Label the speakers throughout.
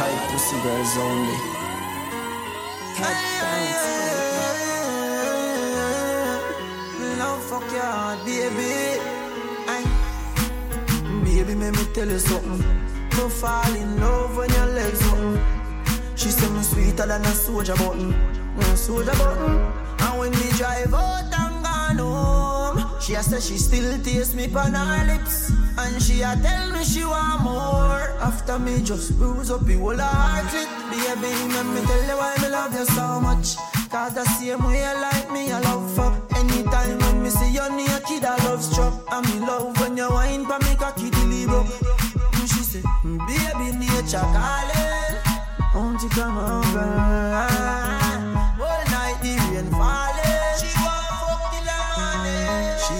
Speaker 1: Tight pussy girls only. Love fuck your heart, baby. Aye. Baby, let me tell you something. Don't fall in love when your legs open. She say me sweeter than a soldier button, a soldier button. And when we drive out she a say she still taste me on her lips, and she a tell me she want more. After me just bruise up the whole heart it, baby, let me tell you why me love you so much. Cause the same way you like me, I love fuck. Anytime when me see you naked, I love struck. And me love when you wine for me cocky up. And she said, mm, baby, nature calling. Won't you come over?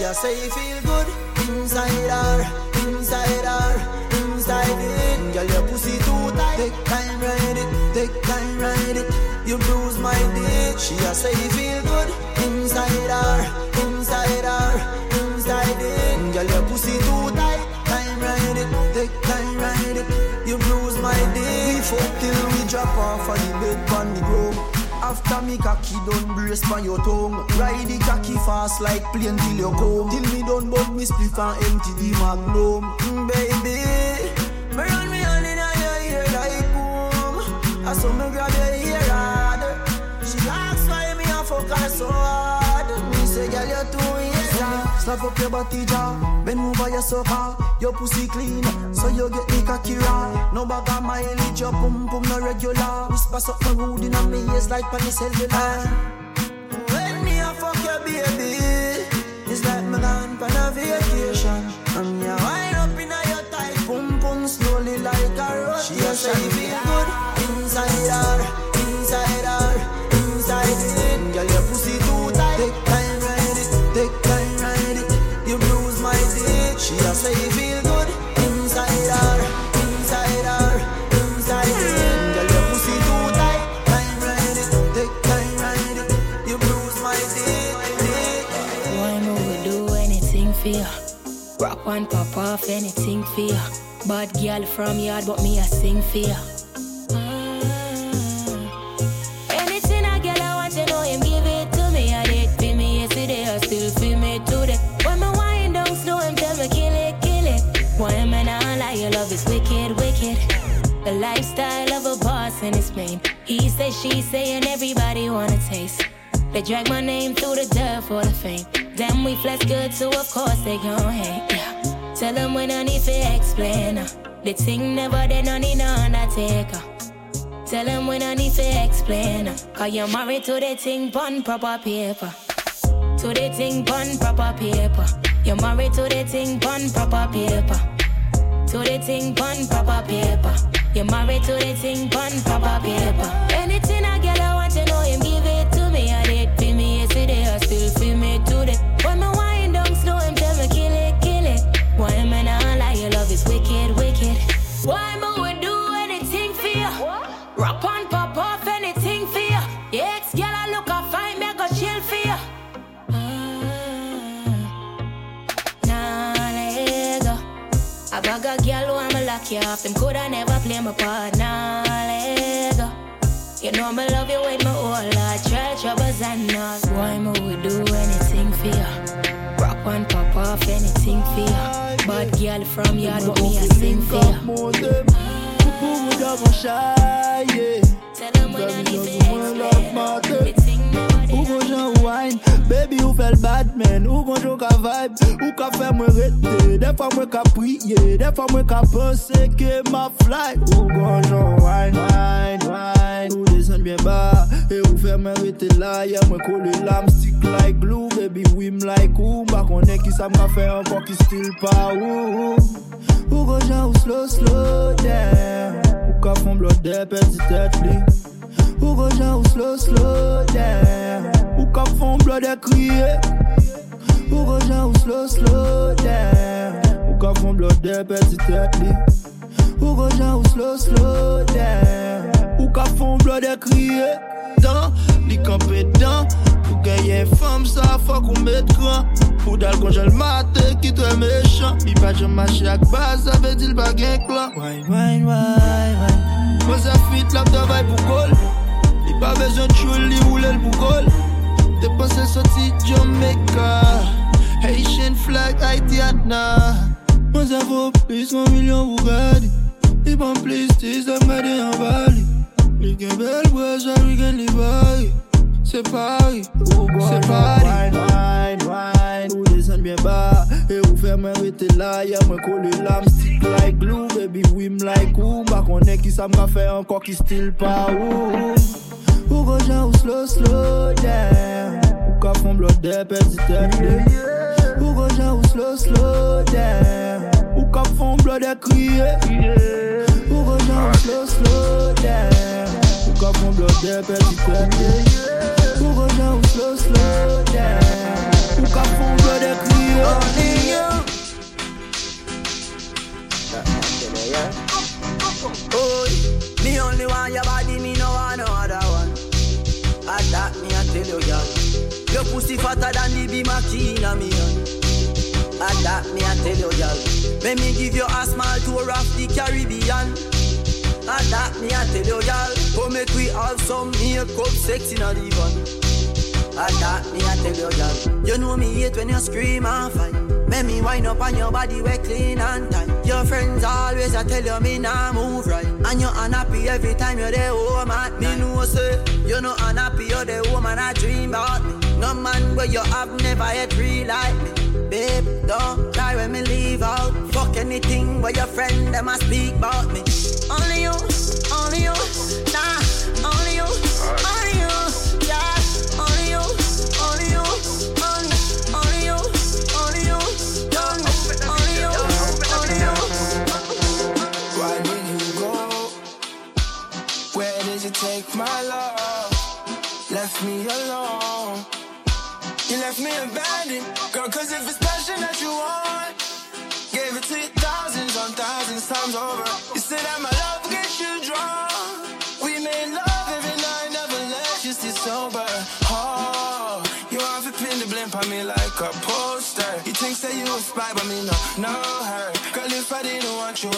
Speaker 1: A say feel good inside her, inside her, inside it. Girl, your pussy too tight. Take time, ride it. Take time, ride it. You bruise my dick. She a say feel good inside her, inside her, inside it. Girl, your pussy too tight. Time, ride it. Take time, ride it. You bruise my dick. We fuck till we drop off of the bed on the ground. After me cocky done brace on your tongue. Ride the cocky fast like plane till you come. Till me done but me split and empty the magnum. Mm, Baby, me run me hand in your ear like boom. I saw me grab your ear hard. She asks why me a fuck her so hard Slap up your body jaw Bend over your sofa Your pussy clean So you get me cocky raw No bag of mileage Your pum pum no regular. Whisper something rude in me ears like penny cellular. When me a fuck your baby It's like me gone on a vacation. And you wind up in a your tight Pum pum slowly like a rush She a say
Speaker 2: One, pop off, anything for ya. Bad girl from yard, but me a sing for ya. Ah. Anything a girl I want, you know him give it to me. I did me yesterday, I still feel me today. When slow, him tell me kill it, kill it. Why man I lie, your love is wicked, wicked. The lifestyle of a boss and it's plain. He say, she say, and everybody wanna taste. They drag my name through the dirt for the fame. Them we flex good, so of course they gon' hate. Yeah. Tell them when I need to explain. Uh. The thing never did no need no undertaker. Tell them when I need to explain. Uh. Cause you're married to the thing pon proper paper. To the thing pon proper paper. You're married to the thing pon proper paper. To the thing pon proper paper. You're married to the thing pon proper paper. Anything you off. Them coulda never play my part. Nah, let go. You know me love you with my whole heart. Try troubles and all. Why me would do anything for you? Rock one, pop off, anything for you. Bad girl from yard, but me a sing for you. Tell them when I need to explain. The thing never
Speaker 3: Ou kon jan wine, baby ou fel bad man? Ou kon jan ka vibe, ou ka fe mwen rete? De fwa mwen ka priye, de fwa mwen ka pense ke ma fly. Ou kon jan wine, wine, wine? Ou desen bien ba, e ou fe mwen rete la? Ye mwen kole lam stick like glue. Baby wim like ou, mba konen ki sa mka fe anko ki still pa ou Ou kon jan ou slow, slow down? Ou ka fon blode peti tet li Ou kon jan ou slow, slow down Ou ka fon blode kriye Ou ou slow, slow down Ou fon blode peti tet li Ou kon jan ou slow, slow down Ou ka fon blode kriye Dan, li kampe dan Pou genye fam sa fok ou met kran Pou dal kon jan l mate ki te mechan Li pa jan mache ak baz, sa ve di l bagen klan Wine, wine, wine, wine. Mwen se
Speaker 4: Pa bezon chou li roule l pou gol Depanse Jamaica. Haitian flag Haiti atna Mwen zavo plis 1 milyon pou gadi Li ban plis tis dem gadi an bali. Li gen bel bwez a li gen li bayi Se pari, se pari Wine, wine, wine. Ou desen bien ba E ou fe mwen rete la Ye mwen kole lam stick like glue Baby wim like ou Mba konen ki sa mga fe anko ki stil pa ou Ou gojan ou slow, slow down Ou ka fon blode peti tende Ou gojan ou slow, slow down Ou ka fon blode kriye Ou gojan ou slow, slow down Ou ka fon blode peti tende Ou slow, slow kriye
Speaker 1: Only want your body, me no want no other one. Me tell. Your pussy fatter than the beam of Kina me on. At me I tell you, girl. Let me give you a small tour of the Caribbean. At that me I tell you, girl. Go make we have some makeup, sex in a divan. At that me I tell you, girl. You know me hate when you scream and fight. Make me wind up on your body we clean and tight. Your friends always I tell you me nah move right. And you're unhappy every time you're there home at me know say you know unhappy you're the woman I dream about me. No man where you have never had free like me. Babe, don't cry when me leave out. Fuck anything where your friend them a speak about me.
Speaker 5: Left me abandoned. Girl, cause if it's passion that you want, gave it to you thousands on thousands times over. You said that my love will get you drunk. We made love every night, never let you stay sober. Oh, you have to pin the blimp on me like a poster. You think say you a spy, but me no, no hurt. Girl, if I didn't want
Speaker 4: you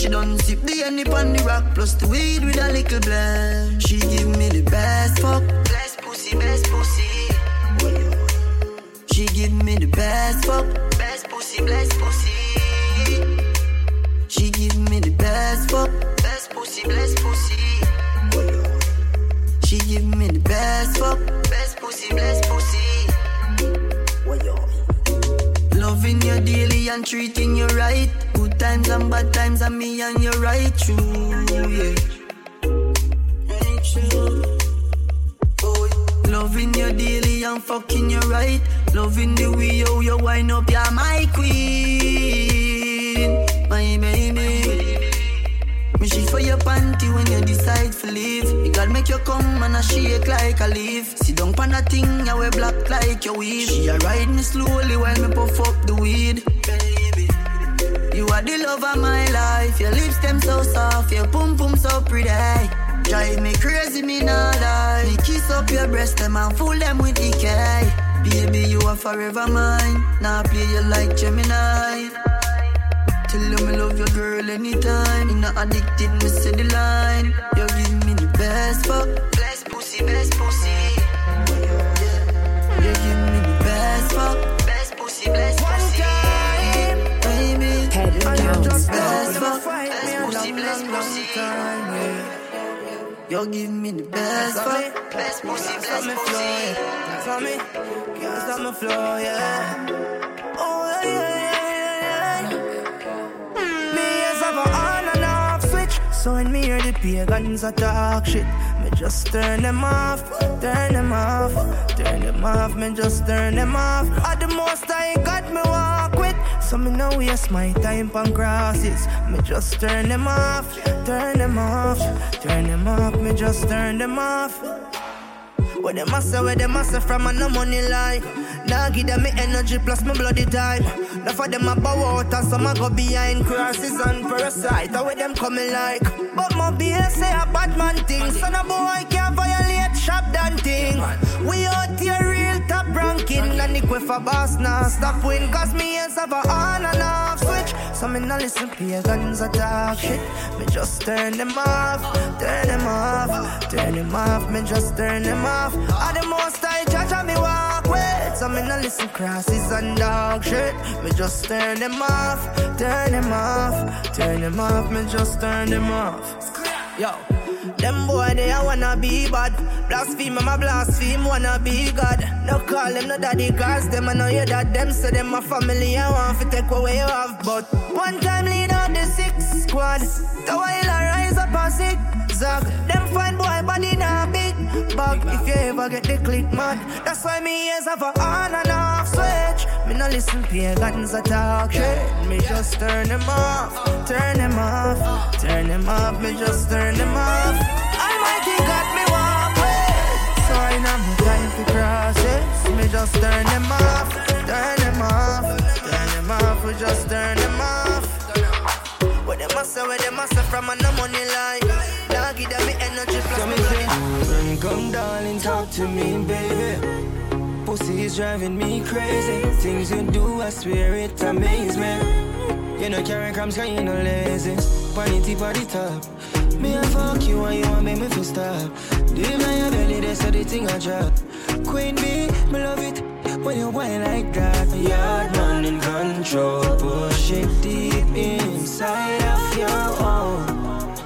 Speaker 1: she done sip the honey on the rock, plus the weed with a little blend. She give me the best fuck, best pussy, best pussy. She give me the best fuck, best pussy, best pussy. She give me the best fuck, best pussy, best pussy. She give me the best fuck, best pussy, best pussy. Loving you daily and treating you right. Times and bad times, and me and you right true, yeah. Right true. Loving you daily and fucking you right. Loving the way you, you wind up, you're my queen, my baby. Me shit for your panty when you decide to leave. You gotta make you come and I shake like a leaf. Sit down on a thing, you wear black like your weed. She a ride me slowly while me puff up the weed. You are the love of my life. Your lips them so soft, your pum pum so pretty. Drive me crazy, me not lie. Me kiss up your breast them and fool them with decay. Baby, you are forever mine. Now play you like Gemini. Tell you me love your girl anytime. You not addicted, me say the line. You give me the best fuck, best pussy, best pussy. You give me the best fuck, best pussy, best
Speaker 3: Head
Speaker 1: and just best
Speaker 6: Never
Speaker 1: fuck,
Speaker 6: fight me
Speaker 1: best
Speaker 6: a
Speaker 1: pussy,
Speaker 6: long, long, long
Speaker 1: pussy.
Speaker 6: time, yeah.
Speaker 1: You give me the best
Speaker 6: That's on me.
Speaker 1: best pussy, best
Speaker 6: on me flow,
Speaker 1: pussy.
Speaker 6: yeah. That's on me. Can't stop me flow, yeah. Oh, yeah, yeah, yeah, yeah, yeah. Me as have a on and off switch. So when me hear the pagans a talk shit, me just turn them off, turn them off, turn them off. Me just turn them off. At the most I ain't got me walk with. So me no waste my time on crosses. Me just turn them off, turn them off, turn them off. Me just turn them off. What them a say, what them a say from a no money line. Now give them me energy plus my bloody time. Now for them a bow out and some a go behind crosses and parasite. How them coming like? But my BS say a bad man thing. So no boy can't violate shop done thing. We out here ranking. And the quick for boss now stop win. Cause me hands have a on and off switch. So me no listen pagans a talk shit. Me just turn them off, turn them off, turn them off. Me just turn them off. All the most I judge and me walk with. So me no listen crosses and dog shit. Me just turn them off, turn them off, turn them off. Me just turn them off. Yo. Them boy they a wanna be bad. Blaspheme, I'm a blaspheme, wanna be God. No call them no daddy cause them I know you that them So them a family I want to take away you have. But one time lead out the six squad. The while I rise up a zigzag. Them fine boy body not big bag. If you ever get the click mad That's why me ears have a on and off switch. Me no listen pagans a talk shit Me just turn them off, turn them off Turn them off, me just turn them off. Almighty got me walk with. So I know my time to cross it Me just turn them off, turn them off Turn them off, we just turn them off. What them a say, what them a say from a no money line. Give them me energy plus me bloody
Speaker 4: Run, come darling, talk to me, baby. Pussy is driving me crazy. Things you do, I swear it amaze me. You know, carry crumbs, cause you know lazy. Party the top. Me I fuck you and you want make me feel stop. Deep in your belly, that's how the thing I drop. Queen bee, me love it when you whine like that. Yard man in control, push it deep inside of your own.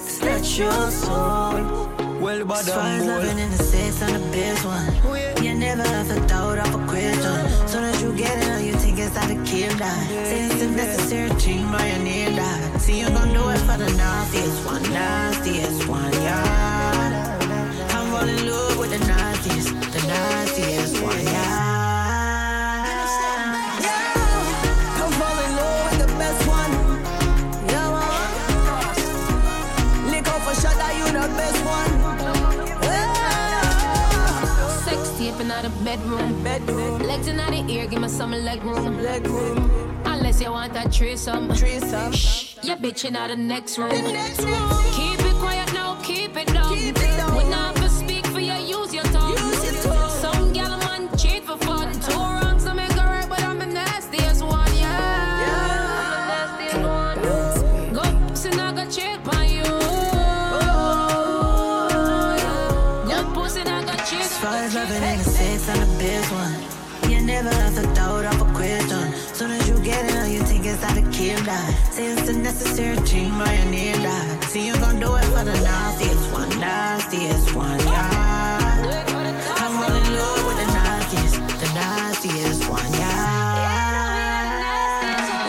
Speaker 4: Snatch your soul. Well, but I'm
Speaker 1: loving in the sex and the best one. Oh, you never have to doubt off a question. Soon as you get it, you think it's not a kill die. Say it's a necessary thing by your name die. See you gon' do it for the northeast one
Speaker 7: nastiest one, yeah. I'm falling in love with the nastiest, the nastiest one, yeah.
Speaker 8: Legs in the ear, give me some leg room. Leg room. Unless you want that threesome. Threesome. Shh, you bitching out the next room. The next room. Keep it quiet now, keep it down. Keep it
Speaker 7: that. Say it's a necessary dream, you need that. See, you gon' do it for the nastiest one, nastiest one, yeah. I'm rolling low with the nastiest, the nastiest one, yeah. Yeah,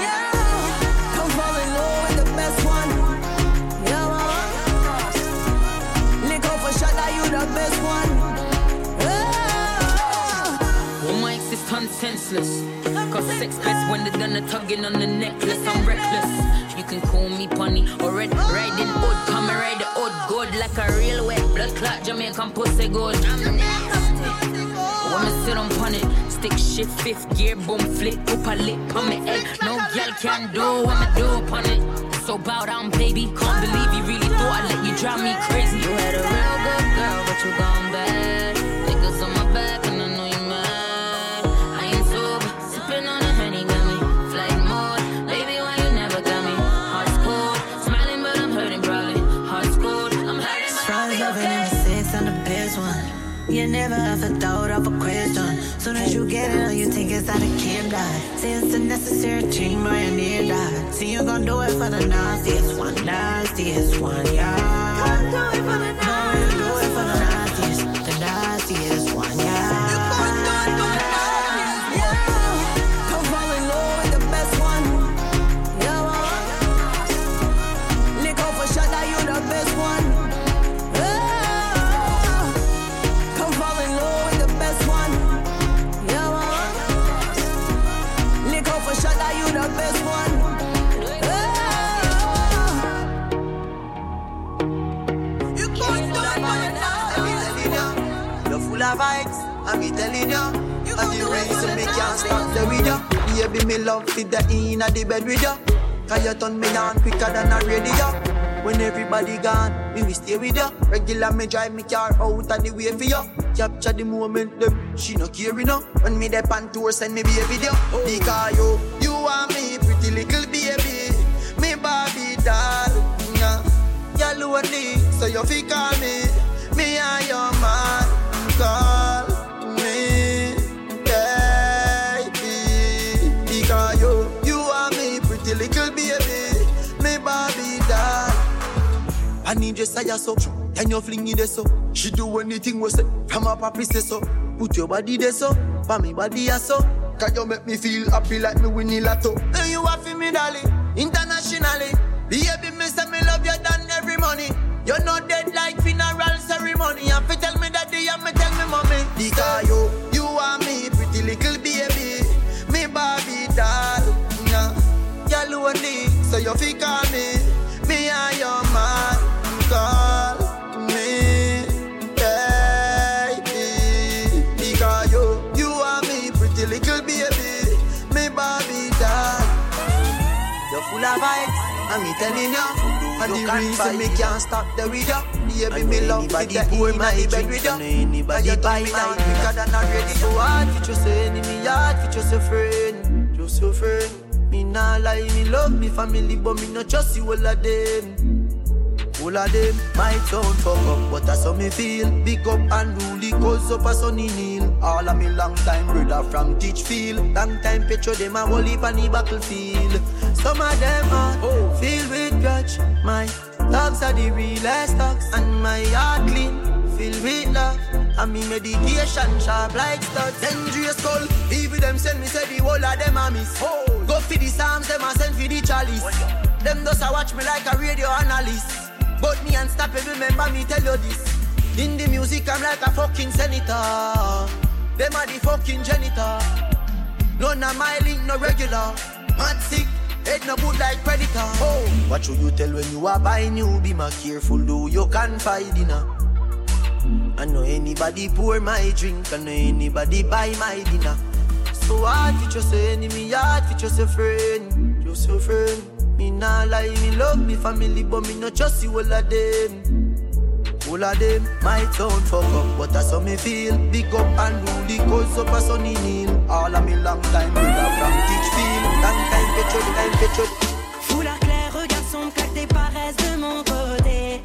Speaker 7: yeah.
Speaker 1: I'm fallin' in love with the yeah, yeah. I, you the best one.
Speaker 9: Is senseless. Cause sex best when they done a tugging on the necklace. I'm reckless. You can call me punny or red riding hood. Come and ride the hood good like a real wet blood clot Jamaican pussy good. I'm nasty. Me sit on it, stick shift fifth gear, boom flip, up a lip on me head. No girl can do what me do upon it. So bow down, baby. Can't believe you really thought I'd let you drive me crazy. You had a real good girl, but you gone bad.
Speaker 7: As you you think it's that a kid die. Say it's a necessary dream or you need that. See, you gon' do it for the nastiest one, nastiest one, yeah. Come do it for the nastiest.
Speaker 1: Gone, me we stay with you. Regular me drive me car out of the way for you. Capture the moment, them she no care enough. When me the pan tour, send me be a video. Oh. Because you, you are me, pretty little baby, me Barbie doll. Yeah, you're lonely, so you feel call me I need say so Can you fling it so She do anything we say From her papi say so Put your body there so For me body as so you make me feel happy like me winning lotto And you are for me darling Internationally Baby me say me love you than every money you're not dead like funeral ceremony. And fi tell me daddy and me tell me mommy. Because you, you are me, pretty little baby. Me Barbie doll. Nah. You're lonely, so you fi call. Me You're full of vibes, and me telling you. And the reason me can't stop the video Baby, me love it, the poor my bed with you And you tell me now quicker than a radio Hard for just your enemy, hard for just a friend Just your friend Me nah lie, me love me family But me not trust you all of them all of them might sound fuck up, but that's how me feel. Big up and rule cause up a sunny kneel. All of me long time brother from Teachfield. Long time picture them a whole heap on the battlefield. My dogs are the realest dogs, and my heart clean, filled with love. And me medication sharp like studs. Dangerous call, even them send me say the whole of them a miss. Go for the psalms, them a send for the chalice. Them just a watch me like a radio analyst. But me and stop. Remember me tell you this. In the music, I'm like a fucking senator. Them are the fucking janitor. None of my link, no regular. Mad sick, head no good like predator. Oh, what should you tell when you are buying new? Be more careful, though you can find dinner. I know anybody pour my drink, I know anybody buy my dinner. So hard for just an enemy, hard for just a friend, just a friend. Me nah lie, me love me family, but me not trust you all of them. All of them might sound fuck up, but that's how me feel. Big up and rule the cause up a sunny. All of me long time brother from Teachfield.
Speaker 10: Foulard clair, regarde sombre, claque des paresses de mon côté.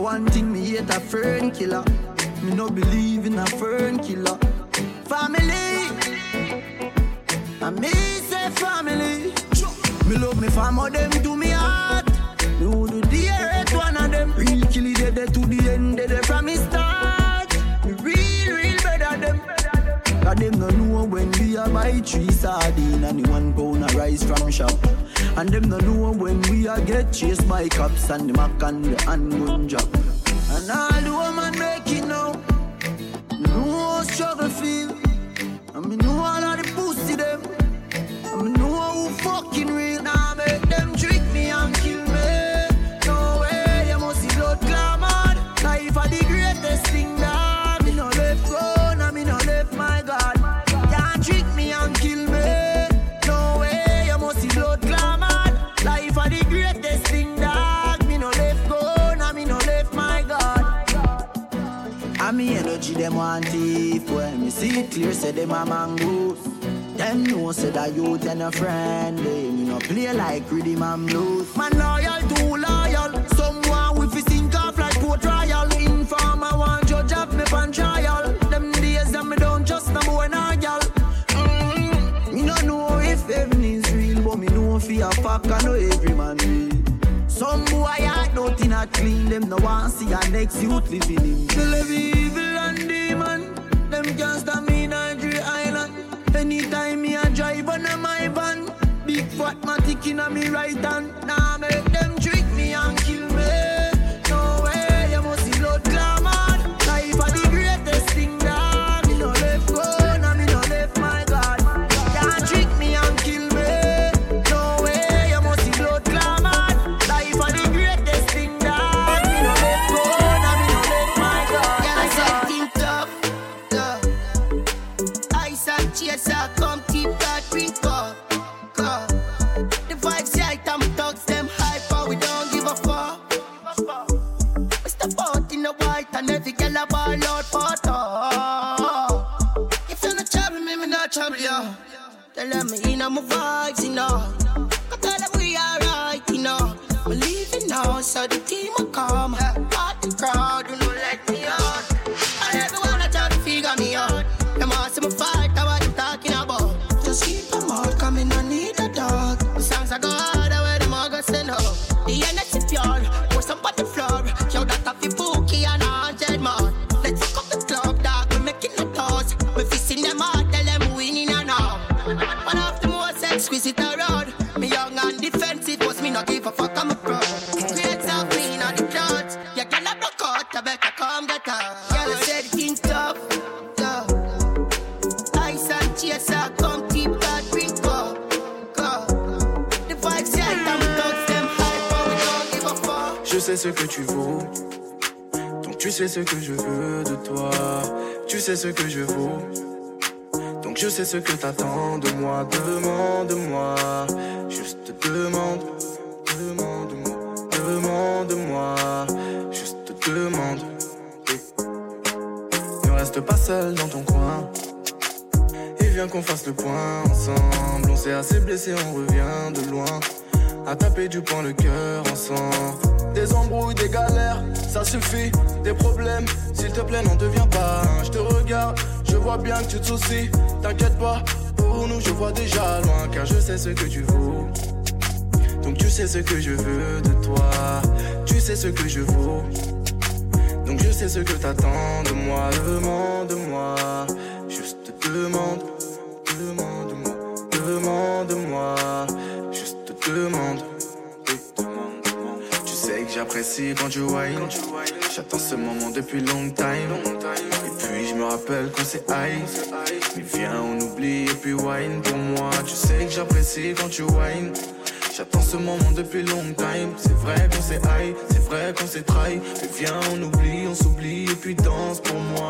Speaker 1: Want thing, me hate a fern killer. Me no believe in a fern killer. Family. I me say family. Me love me family, them to me heart. Me would do hate one of them. Real kill it dead to the end, dead from me start. Me real, real better them. Cause them no know when we a buy three sardine and the one pound of rice from shop. And them no know when we a get chased by cops and the mac and the handgun job. And all the woman make it now. Me know how struggle feel. And me know all of the pussy them. And me know who fucking real. Now make them trick them want thief. When me see it clear say them a mongoose. Them know say that you and a friend. Me no play like rhythm and blues. Man loyal too loyal. Someone with his sink off like port royal Informer want judge have me pan trial. Them days that me don't trust no boy nor girl mm Me no know if heaven is real But me know fi a fuck I know every man real some boy in a clean, them no want see a next youth living in. They live evil and demon, them can't stop me in a Dre island. Anytime me a drive a my van, big fat matic in a me right hand. Now make them trick me and kill
Speaker 11: sais ce que t'attends de moi. Demande-moi. Sais ce que je veux de toi. Tu sais ce que je vaux. Donc je sais ce que t'attends de moi. Demande-moi. Juste demande. Demande-moi. Demande-moi. Juste demande. Tu sais que j'apprécie quand tu whine. J'attends ce moment depuis long time. Et puis je me rappelle qu'on s'est high. Mais viens, on oublie et puis wine pour moi. Tu sais que j'apprécie quand tu whine. J'attends ce moment depuis long time. C'est vrai qu'on s'est high, c'est vrai qu'on s'est trahi. Mais viens, on oublie, on s'oublie et puis danse pour moi.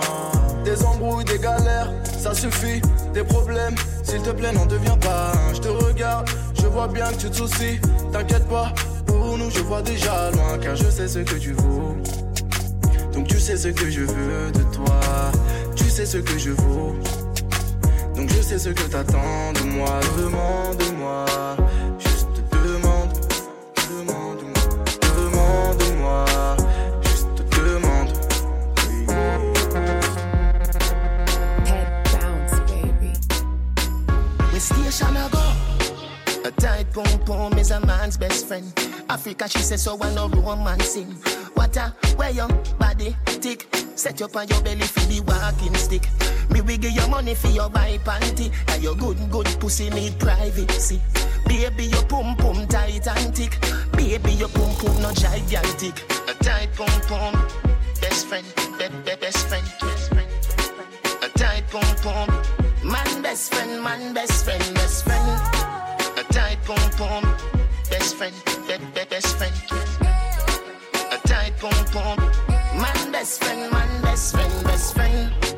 Speaker 11: Des embrouilles, des galères, ça suffit. Des problèmes, s'il te plaît, n'en deviens pas. Je te regarde, je vois bien que tu te soucies. T'inquiète pas, pour nous, je vois déjà loin. Car je sais ce que tu vaux. Donc tu sais ce que je veux de toi. Tu sais ce que je vaux. Donc je sais ce que t'attends de moi. Demande-moi.
Speaker 12: Pum pum is a man's best friend. Africa, she says so I no romancing. Water, where your body tick. Set up on your belly for the walking stick. Me we give you money for your buy panty. And your good, good pussy need privacy. Baby, your pum pum tight and thick. Baby, your pum pum no gigantic. A tight pum pum, best friend, be, be, best friend. A tight pum pum, man best friend, man best friend, best friend. A tight pum pum, best friend, be, be, best friend. A tight pum pum, man best friend, man best friend, best friend.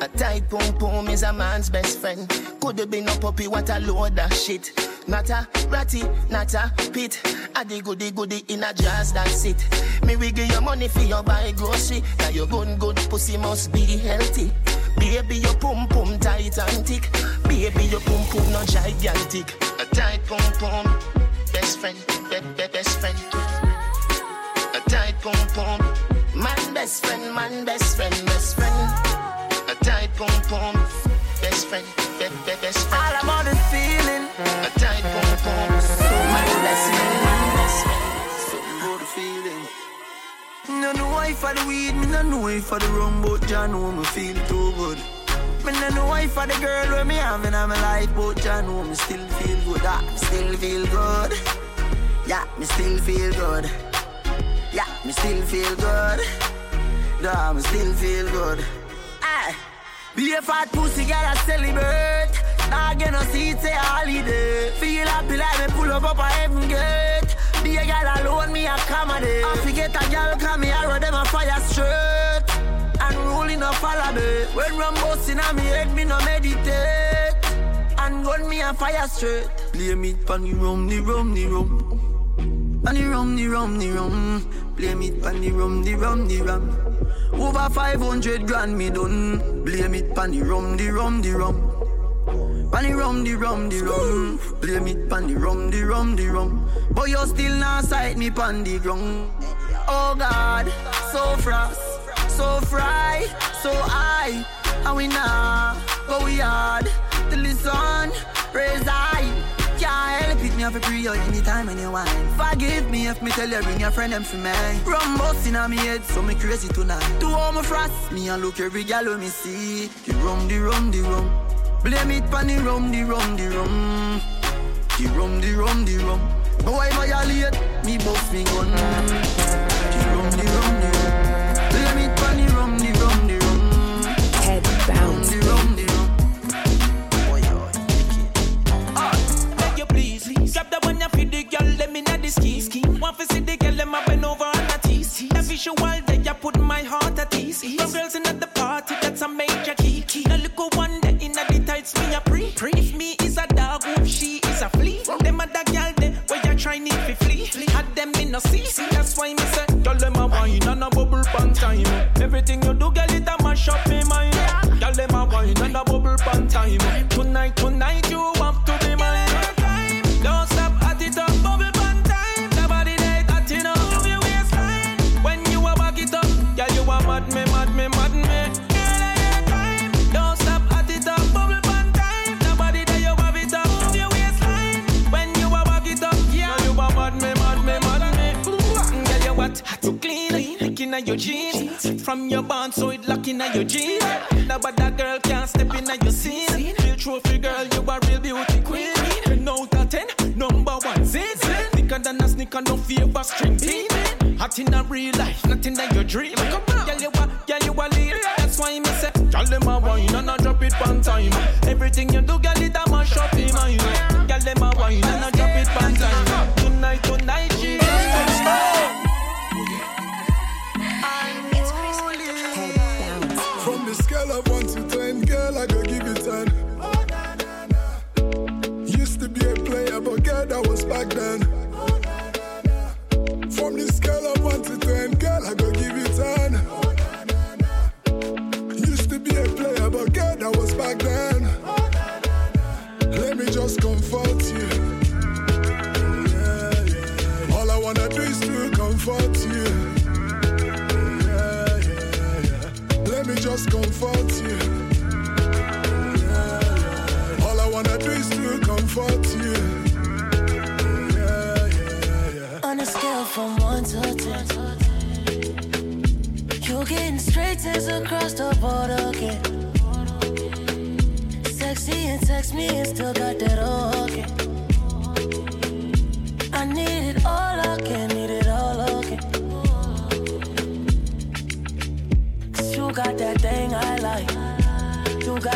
Speaker 12: A tight pum pum is a man's best friend. Could have been a puppy, what a load of shit. Not a ratty, not a pit. A the goody goody in a jazz that's it. Me we give you money for your buy grocery. Now your good good pussy must be healthy. Baby your pum pum tight and thick. Baby your pum pum no gigantic. A tight pum pum, best friend, be, be, best friend. A tight pum pum, man best friend, man best friend, best friend. Tight pum pum, best friend, be, be, best friend.
Speaker 1: All about the feeling.
Speaker 12: A tight man best friend, man best friend.
Speaker 1: Something about the feeling. No know if I the weed, me no know if I the rum, but Jah know me feel too good. Me no know if I the girl where me have in my life, but Jah know me still feel good. Ah, still feel good. Yeah, me still feel good. Yeah, me still feel good. Nah, me still feel good. Be a fat pussy I celebrate. Nah, get no seat say holiday. Feel happy like me pull up up a heaven gate. Be a girl alone, me accommodate. I forget a girl come me arrow them a fire straight. And rolling no follow me. When rum busting on me head, me no meditate. And gun me a fire straight. Blame it pon the rum, the rum, the rum. Pon the rum, the rum, the rum. Blame it pon the rum, the rum, the rum. Over 500 grand me done. Blame it pon the rum, the rum, the rum. Pon the rum, the rum, the rum. Blame it pon the rum, the rum, the rum. But you still not sight me pon the ground. Oh God, so frost, so fry, so high. And we nah go we hard till the sun raise high. Can't help it, have to pray you anytime and you want. Forgive me if me tell you bring your friend them for me. Rum busting on me head, so me crazy tonight. To all my frost, me and look every gal when me see. The rum, the rum, the rum. Blame it pon the rum, the rum, the rum. The rum, the rum, the rum. Boy violate, me bust me gun. The rum, the rum, the rum. The
Speaker 13: ski ski. Want to see the girl, let me bend over on a tease. The visual day, I put my heart at ease. From girls in at the party, that's a major key. key. The little one day in the tights, me a pre. pre. If me is a dog, if she is a flea. Them other girl there, where you try need to flee. Had them in no see, see that's why me say, girl them a wine and a bubble pan time. Everything you do, girl it a mash up me mind. Girl them a wine and a bubble pan time. Tonight, tonight you have to be your jeans. From your band so it lock inna your jeans. Nobody girl can't step inna your scene. Real trophy girl, you a real beauty queen. Ten out of ten, number one zin. Thicker than a sneaker, no favor string bean. Hot in a real life, not in your dream. Girl you a, girl you a lead. That's why me say, girl them a wine and a drop it one time. Everything you do,
Speaker 8: comfort you. All I wanna do is to comfort you.
Speaker 14: On a scale from one to ten, you're getting straight T's across the board again. Sexy and text me and still got that okay. I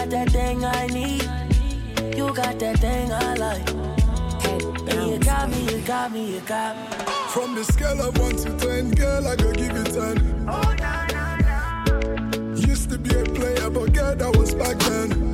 Speaker 14: got that thing I need. You got that thing I like. And you got me, you got me, you got me.
Speaker 8: From the scale of 1 to 10, girl, I go give you 10. Used to be a player, but girl, that was back then.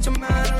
Speaker 15: got your mind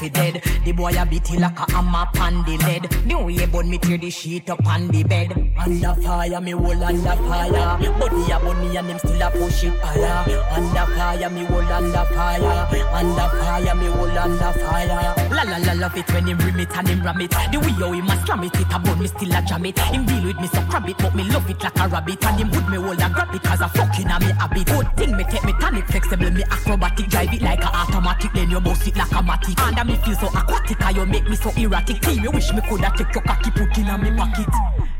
Speaker 16: fi dead boy a beat like a hammer pan the lead. The way burn me tear the sheet up on the bed. Under fire, me hold under fire. Body a bunny and him still a push it higher. Under fire, me hold under fire. Under fire, me hold under fire. La la la love it when him rim it and him ram it. The way how him a slam it, it a burn me still a jam it. Him deal with me so crab it, but me love it like a rabbit. And him put me hold a grab it cause a fucking a me habit. Good thing me take me tonic flexible, me acrobatic drive it like a automatic. Then you boss it like a matic. And I me feel so aquatic and you make me so erratic. Team, you wish me coulda take your cocky put in me pocket.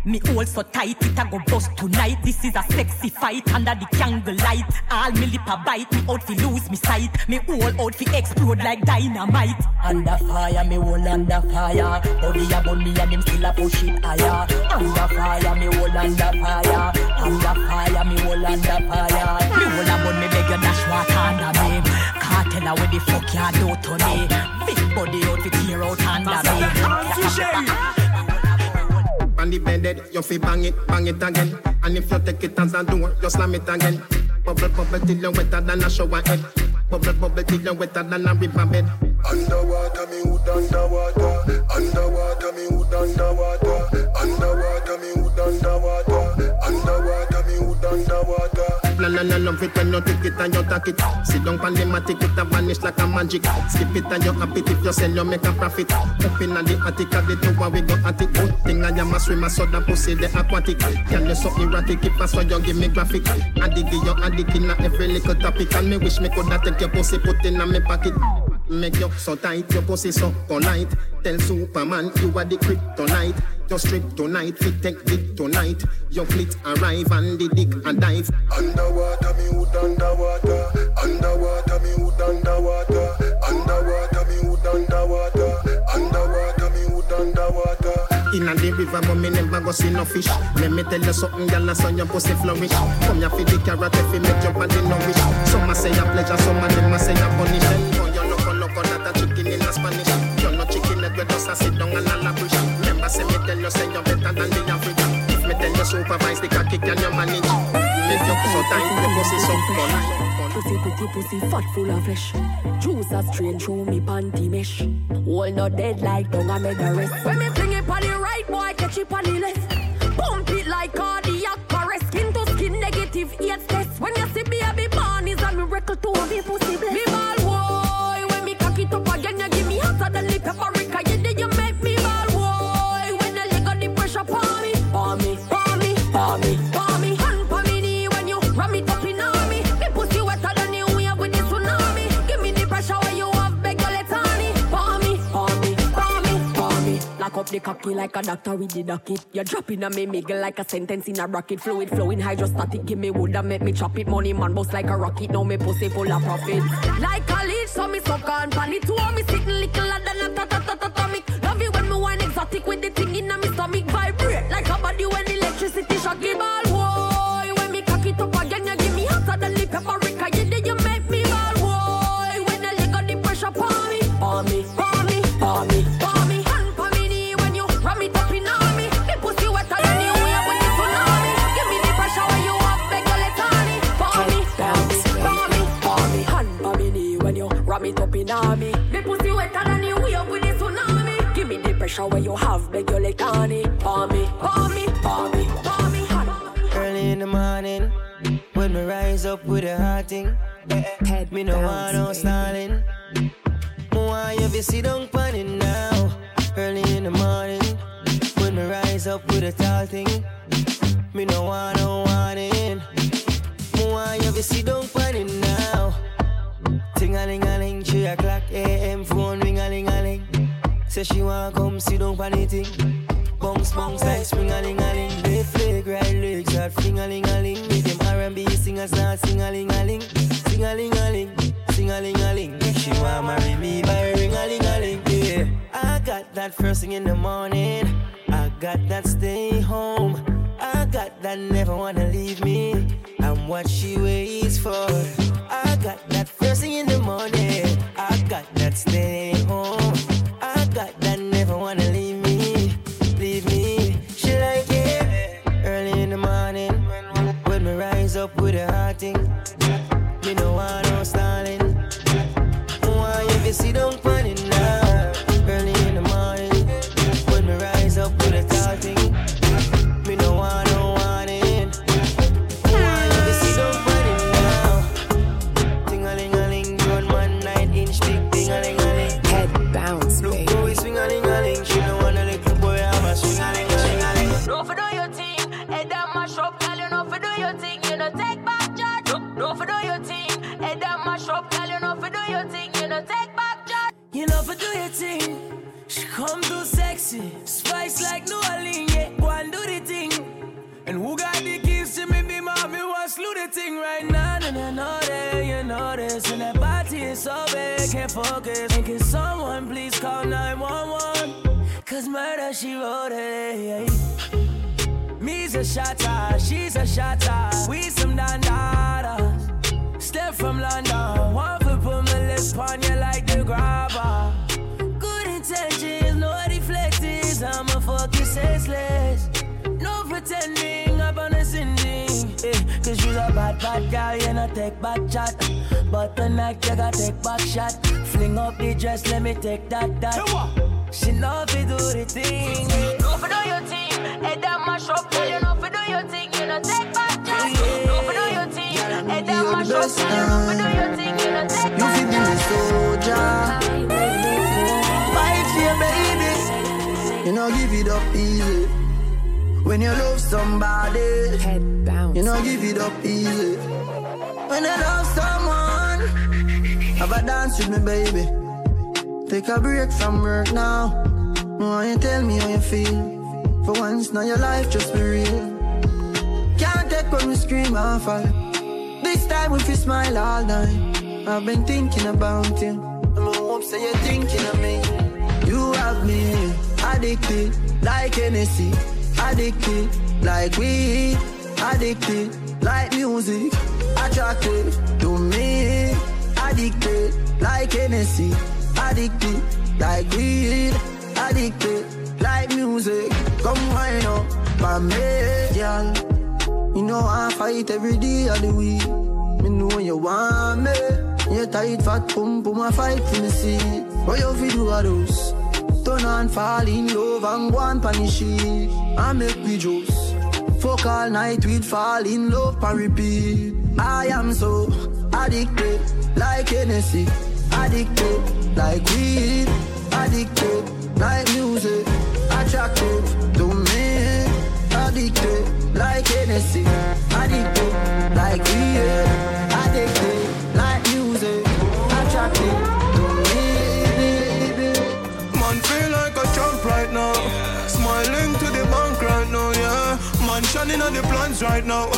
Speaker 16: Me hold so tight, it a go bust tonight. This is a sexy fight under the candle light. All me lip a bite, me out fi lose me sight. Me whole out fi explode like dynamite. Under fire, me hold under fire. Body a burn me and them still a push it higher. Under fire, me hold under fire. Under fire, me hold under fire. Me hold a burn me beg you dash water under me. Can't tell her where the fuck you do to me. Big body out fi tear out under me.
Speaker 17: On the bed, you fi bang it, bang it again. And if you take it as a door, you slam it again. Bubble, bubble till you wetter than a shower head. Bubble, bubble till you wetter than a river bed.
Speaker 18: Underwater, me wood underwater. Underwater, me wood underwater. Underwater, me wood underwater. Underwater,
Speaker 17: la la love it when you take it and you take it. Sit down pan the matic, it a vanish like a magic. Skip it and you happy if you sell, you make a profit. Up in the attic, at the tower we go at it. Good thing I am a swimmer, so the pussy the aquatic. Can you so erratic, if I saw you give me graphic. I you, dig in every little topic. And me wish me coulda take your pussy, put in a me pocket. Make you so tight, your pussy so polite. Tell Superman you are the kryptonite. Your strip tonight, fit take it tonight. Your fleet arrive and the dick and dive.
Speaker 18: Underwater, me wood underwater. Underwater, me wood underwater. Underwater, me wood underwater. Underwater, me wood underwater.
Speaker 17: Inna the river, but me never go see no fish. Let me tell you something, girl, I saw your pussy flourish. Come here for the carrot, if you make your body nourish. Some a say a pleasure, some of them a say a punish. Then go your loco loco, that a chicken in a Spanish. Me a sit down and a lavish. Remember, say me tell you, say you're better than the average. If me tell you supervise the cocky, can you manage? Make you so tight, your pussy so fun.
Speaker 14: Pussy pretty pussy fat full of flesh Juice a strain through me panty mesh All not dead like dung I made the rest When me fling it on the right boy catch it on the left Pump it like cardiac arrest Skin to skin negative eight test When you see baby born is a miracle to me pussy up the cocky like a doctor with the docket You're dropping a me miggle like a sentence in a rocket. Fluid flowing hydrostatic Give me wood and make me chop it. Money man boss like a rocket Now me pussy full of profit. Like a leech so me suck on pan it Two me sitting little than a ta ta Love you when me wine exotic With the thing in a me stomach. Vibrate like a body when electricity shock Give ram it up in on me Me pussy wetter than the wave with the tsunami Give me the pressure when you have beg your let on me Palm me, palm me, palm me, palm me
Speaker 4: Early in the morning, when me rise up with a hot thing, Head me no want no stalling. Me want you to sit down on it now. Early in the morning, when me rise up with a tall thing, me no want no warning. Me want you to sit down on it now. Ting a ling a ling, three o'clock a.m. phone ring a ling a ling. Say she wanna come sit down on it thing. Bounce bounce like spring a ling a ling. They flag right legs start fling a ling a ling. With them R&B singers start sing a ling a ling. Sing a ling a ling, sing a ling a ling. She wanna marry me by ring a ling a ling. Yeah, I got that first thing in the morning. I got that stay home. I got that never wanna leave me. I'm what she waits for. I got that first thing in the morning. I got that stay home. I got that never wanna leave me. Leave me. She like it early in the morning. When me rise up with a hot thing.
Speaker 14: Come too sexy, spice like New Orleans, yeah. Go and do the thing. And who got the keys to me, be mommy, what's do the thing right now? And I know that you know this. And that body is so big, can't focus. And can someone please call 911? Cause murder, she wrote it. Me's a shotter, she's a shotter. We some dandadas. Step from London, one for put my lips on you senseless. No pretending, I'm on a sending. Eh, Cause you're a bad, bad girl, you know, take back chat. But tonight, you gotta take back shot. Fling up the dress, let me take that, that. She know if you do the thing.
Speaker 19: Know fi do your thing, head that mash up. You know fi do your thing, you know take back chat. Know fi do your thing, head that mash up. You know fi do your thing, you know take
Speaker 1: You feel me, soldier. You know, give it up easy. When you love somebody,
Speaker 20: head bounce.
Speaker 1: You know, give it up easy. When you love someone, have a dance with me, baby. Take a break from work now. Why you tell me how you feel. For once, now your life just be real. Can't take when we scream and fall. This time if you smile all night. I've been thinking about you. I'm hope say you're thinking of me. You have me addicted like Hennessy. Addicted like weed. Addicted like music. Attracted to me. Addicted like Hennessy. Addicted like weed. Addicted like music. Come wind up me, girl. You know I fight every day of the week. Me know when you want me. You tight fat pump, pum I fight for me see. What you fi do a those? Turn on, fall in love and go on punish sheet. I make me juice. Fuck all night we'd fall in love and repeat. I am so addicted, like Hennessy. Addicted, like weed. Addicted, like music. Attracted to me. Addicted, like Hennessy. Addicted, like weed. Addicted,
Speaker 11: Smiling to the bank right now, yeah. Man shining on the plans right now.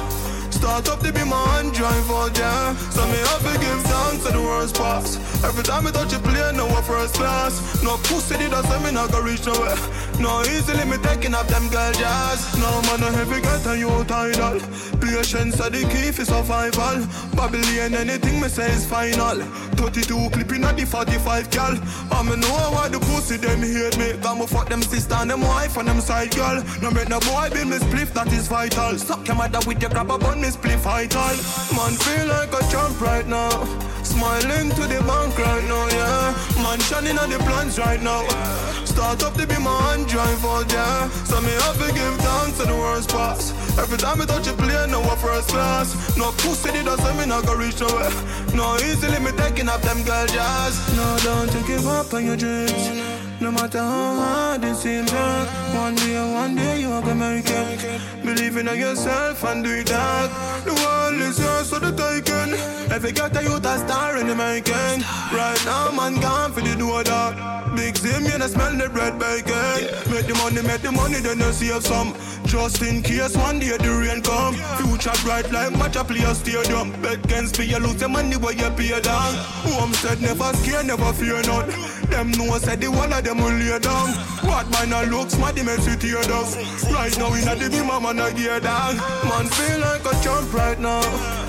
Speaker 11: Start up to be my hand drive yeah. So me have to give thanks to the worst pass. Every time I touch a plane, no one first class. No pussy did I say me not go reach nowhere. No easily me taking up them girl jazz. No man a heavy get a you tidal. Patience are the key for survival. Babylon anything me say is final. 32 clipping at the 45 gal. I me know why the pussy them hate me. Got me fuck them sister and them wife and them side girl. No make no boy build me spliff that is vital. Suck your mother with your grab a bun me spliff vital. Man feel like a champ right now. Smiling to the bank right now, yeah. Man shining on the plans right now. Start up to be my hand drive out, yeah. So me have to give thanks to the worst pass. Every time I touch a plane, no one first class. No pussy did I say me not go reach nowhere. No easily me taking up them girl jazz. No, don't give up on your dreams. No matter how hard it seems. One day, one day you are gonna make it. Believe in yourself and do it that. The world is yours for the taking. If you got a youth a star in the making. Right now, man, gone for the door that. Big Zim, you know, smell the bread bacon. Make the money, make the money, then you save some. Just in case one day the rain come. Future bright like match a play a stadium. Bet against me, you lose the money where you pay down. Homestead never scare, never fear none. Them know said the one of them will lay down. What man a look smart, the mess with tear down. Right now in the beam, man a gear down. Man feel like a champ right now.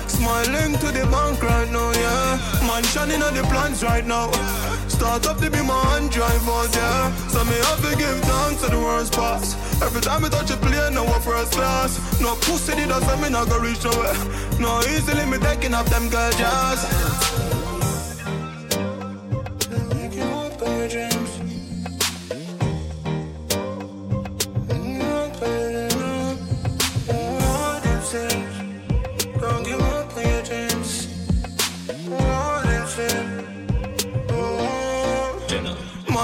Speaker 11: Smiling to the bank right now, yeah. Man shining on the plans right now. Start up to be my drive yeah. So me have to give thanks to the worst pass. Every time I touch a plane, no one first class. No pussy did I say me not go reach nowhere. No easily me taking up them girl jazz. Give up dreams.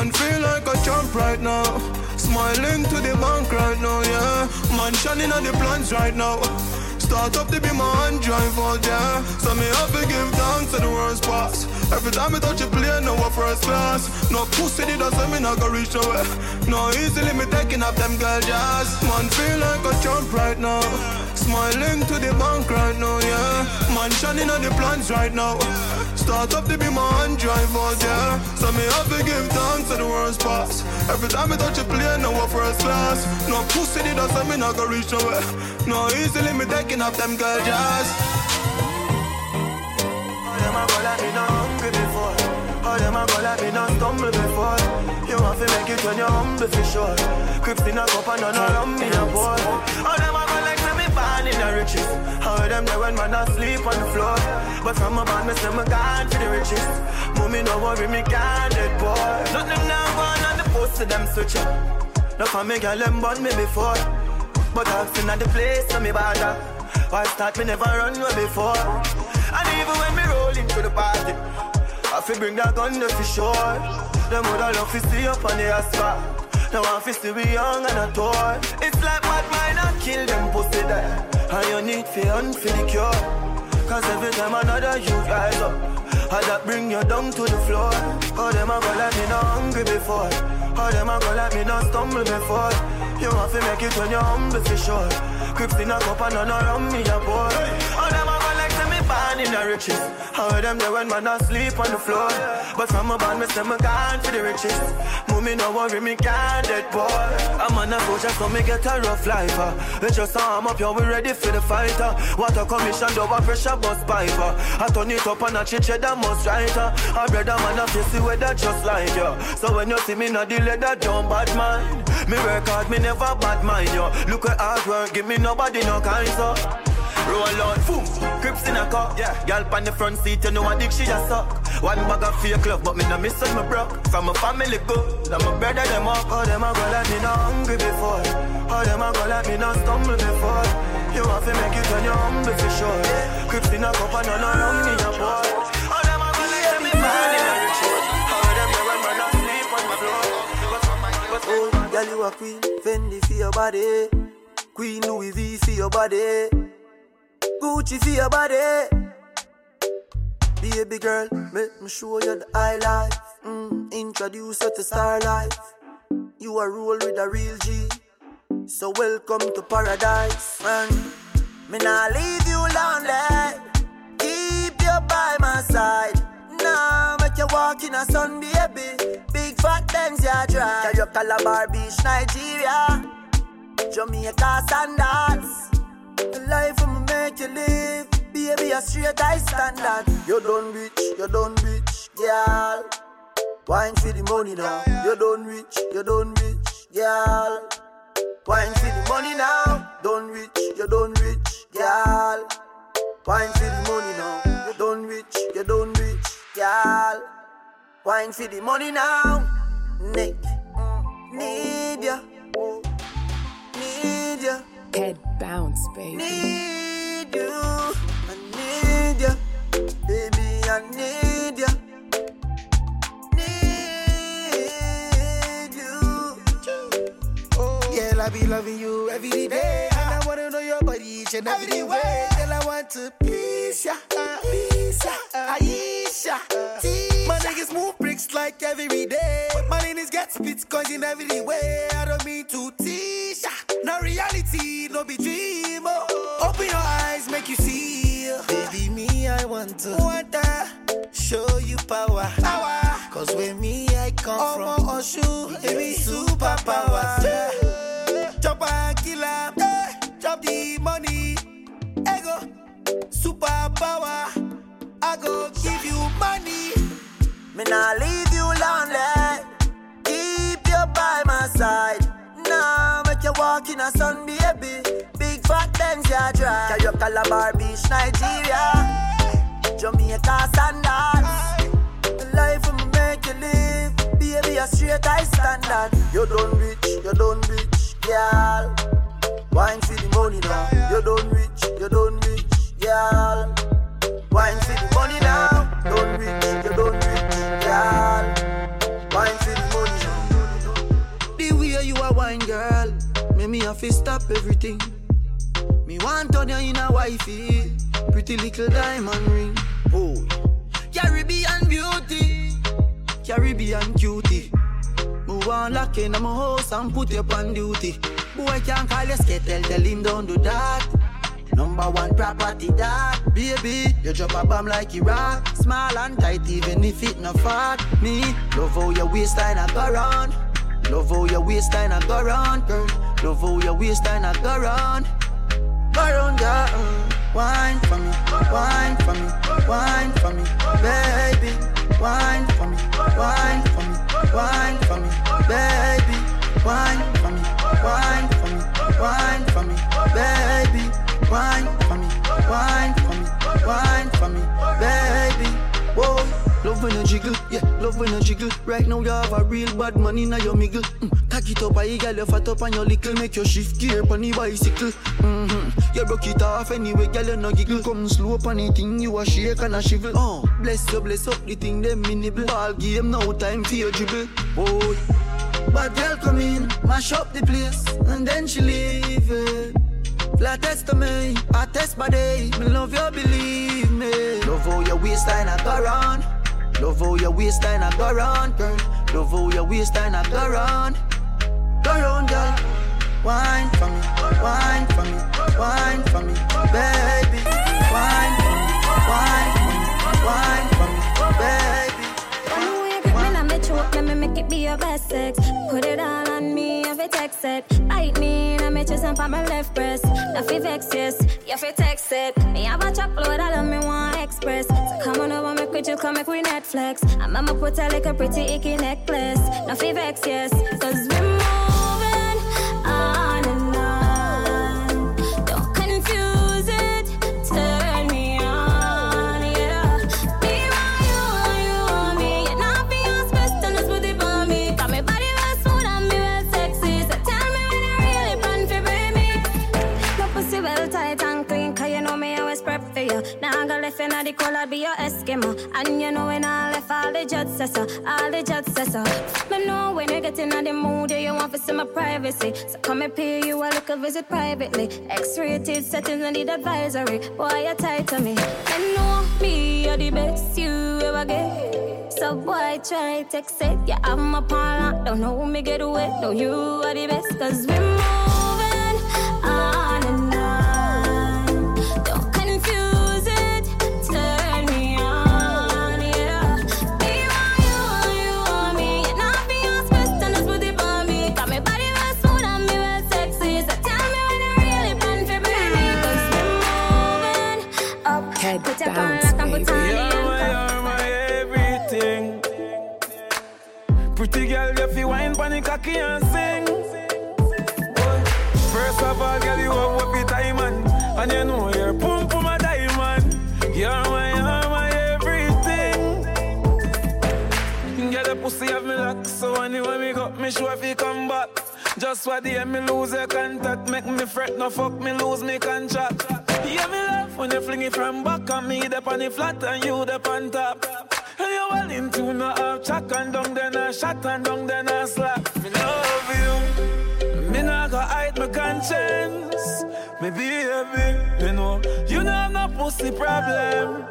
Speaker 11: Man feel like a champ right now. Smiling to the bank right now, yeah. Man shining on the plans right now. Start up to be my hand drive out, yeah. So me have to give thanks to the worst pass. Every time I touch a plane, no first class. No pussy did us, me not go reach nowhere. No easily me taking up them girl jazz. Man feel like a jump right now. Smiling to the bank right now, yeah. Man shining on the plans right now. Start up to be my hand drive yeah. So me have to give thanks to the worst parts. Every time I touch a plane, no first class. No pussy did us, me not go reach nowhere. No easily me taking up them girl jazz.
Speaker 20: before. All them a go like me not stumble before. You want to make it when you're humble for sure. Crips in a cup and none around me a boy. All them a go like me born in the riches. How them there when man asleep on the floor. But from a band me say me gone for the riches. Mommy no worry me can't dead boy. Nothing now going on the post of them switch up. No for me girl them born me before. But I've seen at the place so me bother. Why start me never run away before. And even when me roll into the party, I feel bring that gun there for sure. Them woulda love to see up on the asphalt. Now I'm fi see we young and a toy. It's like mad mind I kill them pussy there. And you need fi hunt for the cure. Cause every time another you rise up, I that bring you down to the floor. Oh, them a go like me not hungry before. Oh, them a go like me not stumble before. You want to make it when you're humble for sure. Crips in a cup and none around me a boy. Oh, them a in the riches. How them there when man asleep on the floor. But from a band me say me gone for the riches. Mommy no worry me can't dead boy. I'm on a culture so me get a rough life. Uh. Let just arm up, yo we ready for the fight. Uh. Water commission, double pressure bus piper. I turn it up and I change that must right. Uh. I brother man I face the weather just like you. So when you see me not delay that don't bad mind. Me work hard, me never bad mind yo. Look at hard work, give me nobody no kind so. Roll on, boom, grips in a car. Yeah, girl on the front seat, you know I dick she just suck. One bag of fake love, but me no miss on my broke. From my family good, and my brother them up. Oh, them a go like me not hungry before. Oh, them a go like me not stumble before. You want to make it when you're humble for sure. Grips in a cup and none around me a boy. Oh, them a go like me man in a. Them there when man asleep on the floor.
Speaker 1: Oh, girl, you a queen, Fendi for your body. Queen Louis V for your body. Gucci for your body. Baby girl, make me show you the high life. Mm, introduce you to star life. You are roll with a real G. So welcome to paradise. Man, me nah leave you lonely. Keep you by my side. Nah, make you walk in a sun, baby. Big fat Benz, ya drive. Carry up Calabar Beach, Nigeria. Jamaica standards. The life I'ma make you live. Baby, a straight high standard. You done rich, you done rich, girl. Wine for the money now. You done rich, you done rich, girl. Wine for the money now. Done rich, you done rich, girl. Wine for the money now. You done rich, you done rich, girl. Wine for the money now. Nick, mm, need ya, need ya.
Speaker 21: Head bounce, baby.
Speaker 1: Need you, I need ya, baby, I need ya. Need you.
Speaker 22: Oh, girl, I be loving you every day. And I wanna know your body each and every way. Girl, I want to please ya, please ya, uh, Aisha. Uh, uh. My niggas move bricks like every day. My niggas get spits coins in every way. I don't mean to tease ya. No reality, no be dream. Oh. Open your eyes, make you see. Oh. Baby, me, I want to want to show you power. power. Cause with me, I come from Oshu, baby, superpower. Chop and kill 'em. Chop the money, ego, superpower. I go give you money.
Speaker 1: Me nah leave you lonely. Eh. Keep you by my side. Nah, make you walk in a sun, baby. Big fat Benz, ya drive. Carry up Calabar Beach, Nigeria. Jamaica standards. Life I'ma make you live. Baby, a straight high standard. You done rich, you done rich, girl. Wine for the money now. You done rich, you done rich, girl. Me have to stop everything. Me want turn you in a wifey, pretty little diamond ring. Oh, Caribbean beauty, Caribbean cutie. Move on, lock in my house and put you on duty. Boy can't call you skittle, tell him don't do that. Number one property that Baby, you drop a bomb like Iraq Small and tight even if it no fat Me, love how your waistline a go round Love how your waistline a go round, girl Love how your waistline a go round Go round, girl Wine for me, wine for me, wine for me, baby. Wine for me, wine for me, wine for me, baby. Wine for me, wine for me, wine for me, baby. Wine for me, wine for me, wine for me, baby. Whoa. Love when you jiggle, yeah, love when you jiggle. Right now you have a real bad money in your miggle. Mm. Cock it up, I girl, you fat up on your little. Make your shift gear on the bicycle. Mm-hmm. You broke it off anyway, girl, you no giggle. Come slow up on the thing, you a shake and a shivel. Oh, bless you, bless up the thing, them me nibble. Ball game, no time for your dribble. Boy. But girl come in, mash up the place, and then she leave it. Flat test me, I test my day. Me love you, believe me. Love how your waistline I go round. Love how your waistline a go round, girl. Love how your waistline a go round. Go round, girl. Wine for me, wine for me, wine for me, baby. Wine for me, wine for me, wine for me, baby.
Speaker 23: Me, let me make it be your best sex. Put it all on me, if it text it. Bite me, let me chest and for my left breast. If it vex, yes, if it text it. Me have a chocolate, I love me one express. So come on over, make we chill, come make we Netflix. I'm I'ma put her like a pretty icky necklace. Now if it vex, yes, cause we cold, I'll be your Eskimo. And you know when I left all the judge says so, all the judge says so. Me know when you get in the mood, you want to see my privacy. So come and pay you a little visit privately. X-rated settings, I need advisory. Boy, you're tight to me. And know me, you're the best you ever get. So boy, try text it. Yeah, I'm a partner. Don't know me get away. Know you are the best, cause we're
Speaker 20: bounce,
Speaker 23: pan like I'm put on
Speaker 20: baby.
Speaker 7: You're my, you're my everything. Pretty girl, you feel wine pon the cocky and sing. First of all, girl, you have what time and and you know you're pum pum a diamond. You're my, you're my everything. Get the pussy have me lock, so anyway me got me sure if you come back. Just what the end, me lose your contact, make me fret, no fuck me lose me contract. Yeah, me love when you fling it from back on me up on the flat and you up on top. And you well into no half chat and down then I shot and down then I slap. Me love you, me not go hide my conscience. Me baby, me know you know have no pussy problem.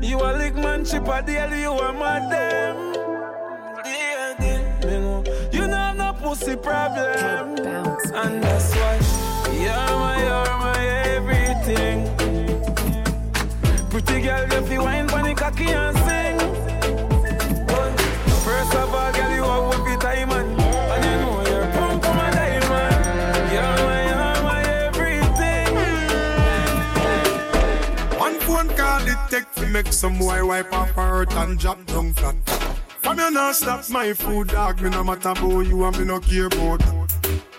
Speaker 7: You a lick man chip a deal, you a mad them. Yeah, yeah, me know you know have no pussy problem. And that's Pretty girl, you feel wine pon the cocky and sing. First of all, girl, you have what the time and you know you're pum pum a diamond. You're my, you're my everything.
Speaker 18: One phone call it take to make some boy wipe her hurt and drop down flat. From you not stop my food, dog. Me no matter about you and me no care about.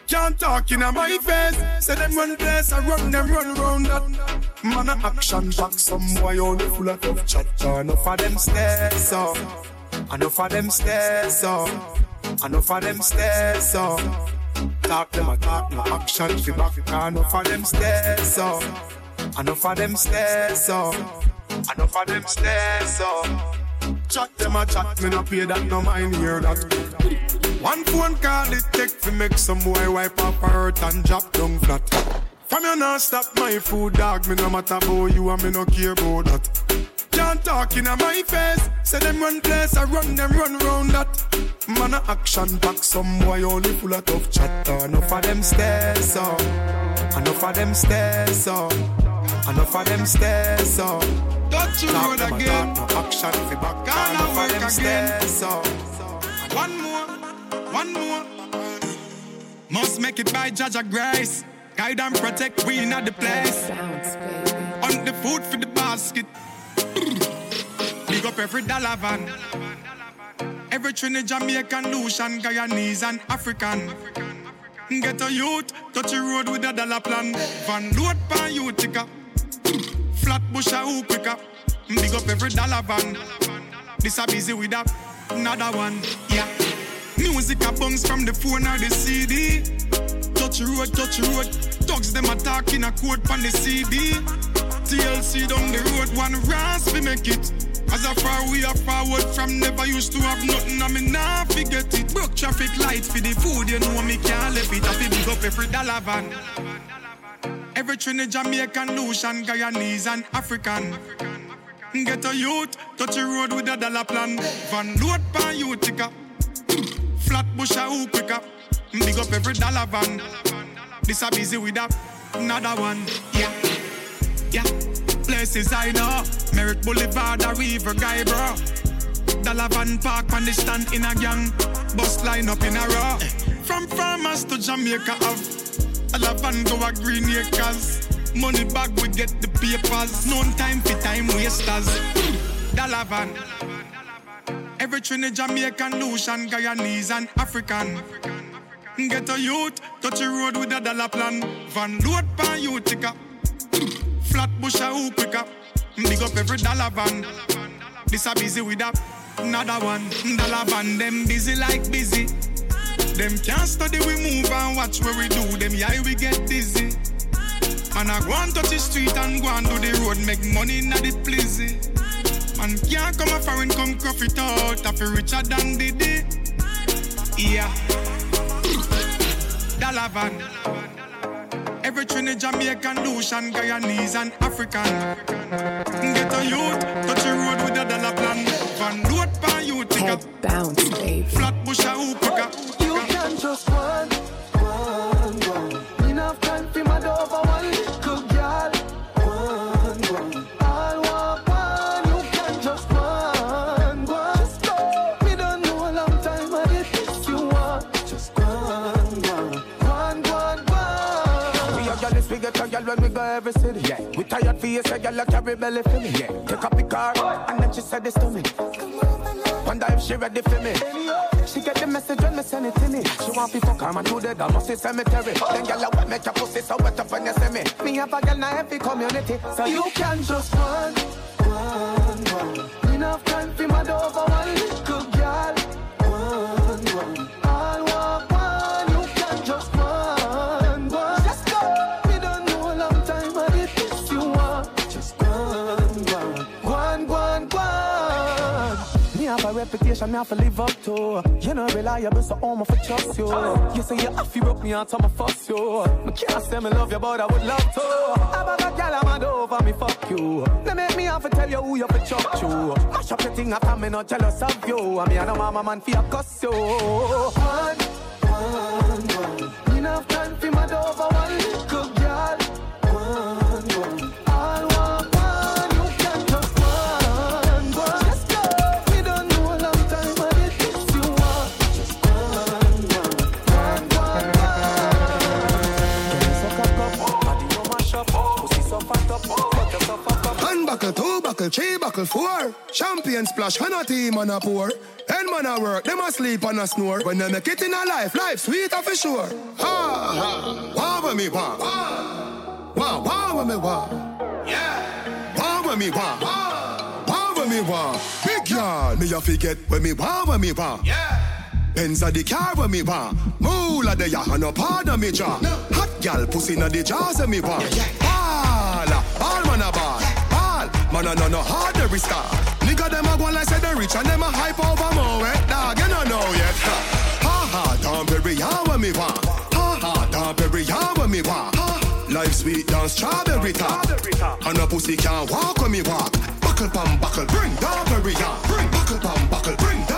Speaker 18: Can't talk in my face. Say them run place, I run them run round that. Man a action back, some boy only full of tough chat. Enough of them stairs up, enough of them stairs up, enough of them stairs up. Talk them a talk, no action fi back. Enough of them stairs up, enough of them stairs up, enough of them stairs up. Chat them a chat, me no pay that, no mind hear that. One phone call it take to make some boy wipe up hurt and drop down flat. From you not stop my food, dog, me no matter about you and me no care about that. Can't talk in my face. Say them run place, I run them run round that. Man a action pack, some boy only full of tough chatter. Enough of them stairs up, enough of them stairs up, enough of them stairs up.
Speaker 24: Touch you road again.
Speaker 18: No action fi back, of
Speaker 24: work
Speaker 18: them
Speaker 24: again.
Speaker 18: stairs up.
Speaker 24: One more, one more. Must make it by Judge of Grace. Guide and protect, we in the place. On the food for the basket. Big up every dollar van. Every Trinidad, Jamaican, Lucian, Guyanese, and African. Get a youth, touch the road with a dollar plan. Van load pan you ticker. Flat bush a who quicker. Big up every dollar van. This a busy with a another one. Yeah. Music a bounce from the phone or the CD. Touch road, touch road. Dogs them attack in a quote on the CD. TLC down the road, one ras we make it. As a far we are forward from never used to have nothing, I mean nah forget it. Broke traffic light for the food, you know me can't left it. I feel big up every dollar van. Every Trinidad, Jamaican, Lucian, Guyanese, and African. Get a youth, touch the road with a dollar plan. Van load pan you ticker. Flat bush a who quicker. Big up every dollar van. This a busy with a another one. Yeah, yeah. Places I know. Merrick Boulevard, a River Guy, bro. Dollar van park on the stand in a gang. Bus line up in a row. From farmers to Jamaica have. Dollar van go a green acres. Money bag we get the papers. No time for time wasters. Dollar van. Every Trinidad, Jamaican, Lucian, Guyanese, and African. Get a youth, touch the road with a dollar plan. Van load pan you ticker. Flat bush a who quicker. Big up every dollar van. This a busy with a another one. Dollar van, them busy like busy. Them can't study, we move and watch where we do. Them yeah, we get dizzy. Man, I go and touch the street and go and do the road, make money in the pleasy. Man, can't come a foreign, come cough it out. I feel richer than Diddy. Yeah. Dollar van. Every Trinidad, Jamaican, Lucian, Guyanese, and African. Get a youth, touch the road with a dollar plan. Van load pan you ticker.
Speaker 20: Bounce, baby.
Speaker 24: Flat bush a who quicker.
Speaker 25: You can just one, one,
Speaker 13: every city. Yeah. We tired for you, say girl, like carry belly for me. Yeah. Take up the car, and then she said this to me. Wonder if she ready for me. She get the message when me send it to me. She want me fuck her man to the damn must cemetery. Then girl, I want make your pussy so wet up when you see me. Me have a girl na every community, so
Speaker 25: You can just one, one, one. Enough time for my for one little girl. One, one. A
Speaker 13: reputation me have to live up to. You know reliable, so I'm for trust you. You say you have to broke me out, I'ma fuss you. Me can't say me love you, but I would love to. I'm a girl, I'm mad over me, fuck you. They make me have to tell you who you for chuck you. Mash up your thing after me not jealous of you. I mean, I know mama man for your cuss you.
Speaker 25: One, one, one. Enough time for my door
Speaker 18: buckle, four. Champion splash, when a team on a pour. End man a work, them a sleep and a snore. When they make it in a life, life sweeter for sure. Ha ha, wah with me wah. Wah wah with me wah. Yeah. Wah with me wah. Wah with me wah. Big yard, me a forget when me wah with me wah. Yeah. Benz a the car when me want. Moolah the ya and no part of me jaw. Hot gal pussy na the jaws of me want. Ball, Man a no no hard every star. Nigga them a go like say they rich and them a hype over more wet dog. You no know yet. Ha ha, don't bury ya when me want. Ha ha, don't bury ya when me want. Life sweet down strawberry top. And a pussy can't walk when me walk. Buckle pam buckle, bring down barrier. Bring buckle pam buckle, bring down.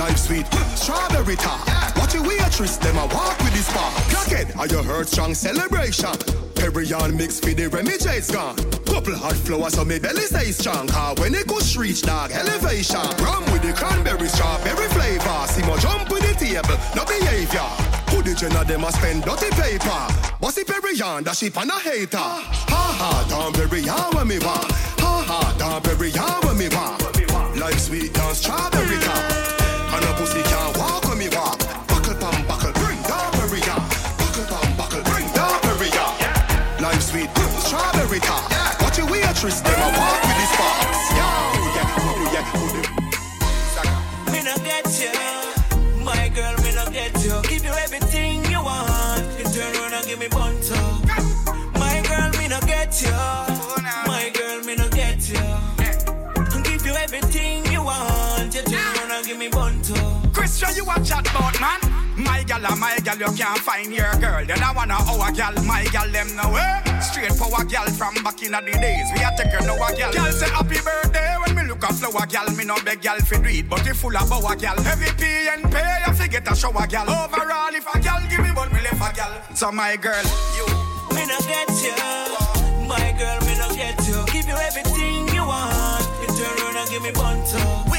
Speaker 18: Life sweet, strawberry top. Watch your waitress, them a walk with this bar. Clockhead, are you heard strong celebration? Perrion mix for the Remy J's gone. Couple hot flowers so me belly stay strong. Car when it goes reach dog elevation. Rum with the cranberry strawberry flavor. See more jump with the table, no behavior. Who the gen of them a spend dirty paper? Bossy Perrion, that ship and a hater. Ha ha, down Perrion when me want. Ha ha, down Perrion when me want. Life sweet down strawberry top. And a pussy can't walk when me walk. Buckle pam buckle, bring down Perrion. Buckle pam buckle, bring down Perrion. Life sweet, strawberry top. Watch your waitress, them a walk with the sparks. Yo, yeah, oh yeah, oh yeah.
Speaker 7: Oh, me no get you, my girl. Me no get you. Give you everything you want. You turn around and give me bunto. My girl, me no get you. You
Speaker 26: a chat about man. My gal my gal, you can't find your girl. Then I wanna our gal, my gal, them know eh? Straight power gal from back in the days. We a take her no a gal. Gal say happy birthday when me look a flower gal. Me no beg gal fi do it, but it full of our gal. Heavy pay and pay, I forget a shower gal. Overall, if a gal give me one, me left a gal. So my girl, you.
Speaker 7: Me no get you. My girl, me no get you. Give you everything you want. You turn around and give me bunto.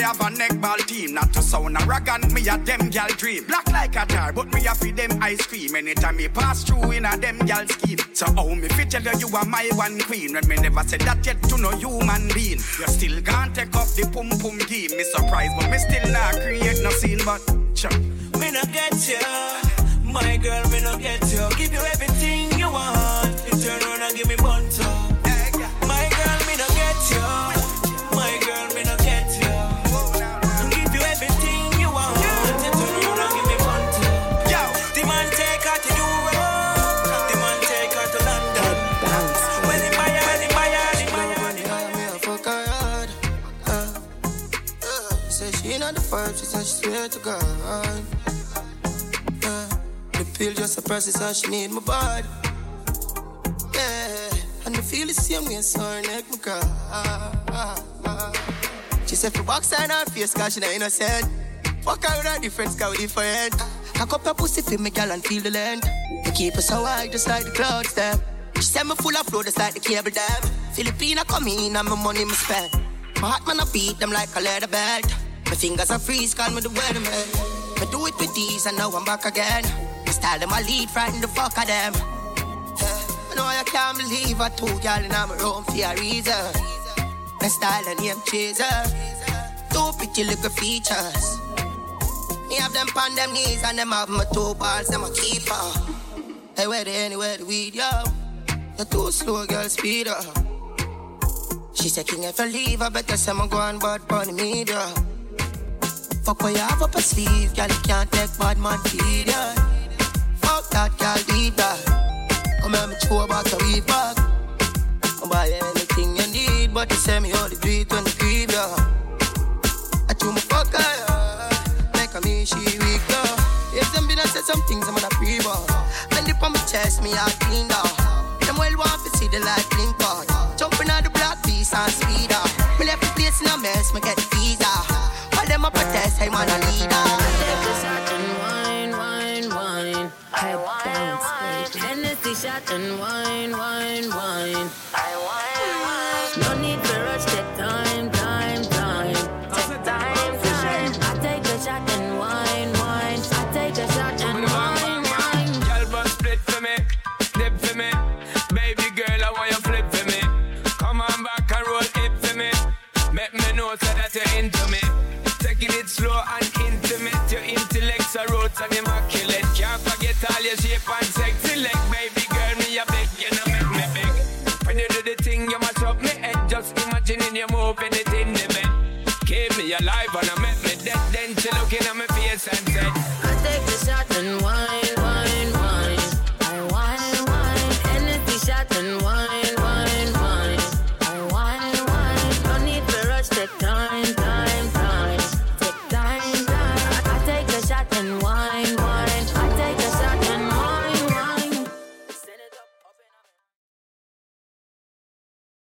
Speaker 26: We have a neck ball team. Not to sound arrogant, me a them gal dream. Black like a tar, but me a feed them ice cream. Anytime me pass through in a them gal scheme. So how me fit tell you you are my one queen when me never said that yet to no human being. You still can't take off the pum pum game. Me surprised, but me still not create no scene. But chop.
Speaker 7: Me no get you. My girl, me no get you. Give you everything you want. You turn around and give me bunto.
Speaker 27: Not she said she swear to God. Uh, the pill just process and she need my body. Yeah, and I feel the same way, so her neck me cry. She said for box her in her face, cause she not innocent. Fuck her with a different sky with different. Cock up her pussy for me, girl, and feel the length. You keep her so high, just like the clouds, them. She said me full of flow, just like the cable dam. Filipina come in and my money me spend. My heart man I beat them like a leather belt. My fingers are freeze, call me the weatherman. Me do it with these and now I'm back again. My style them I lead, frighten the fuck of them. I know I can't believe I told y'all in my room for a reason. My style and name chaser. Two pretty little features. Me have them on them knees and them have my two balls, them a keeper. Hey, where they anywhere the weed, yo? You're too slow, girl, speed up. She said, King, if I leave, I better say I'm going bad bunny media. Fuck what you have up a sleeve, girl, you can't take bad man feed ya. Fuck that, girl, leave that. Come here, me chew about the weed back. I'll buy anything you need, but you say me only do it when you grieve, ya. I chew my fuck her, yeah. Make a me, she weak, yeah. If them been said some things, I'm gonna pre And if on my chest, me heart clean down. Them well want to see the light blink out. Jumping on the black beast and speed up. Me left the place in a mess, me get hey man, a leader.
Speaker 2: Wine, wine, wine. Head. Hennessy shot and wine, wine, wine.
Speaker 28: Your shape and sexy leg. Baby girl, me a beg, you know make me beg. When you do the thing, you mash up me head. Just imagining you moving it in the. Keep me alive and I make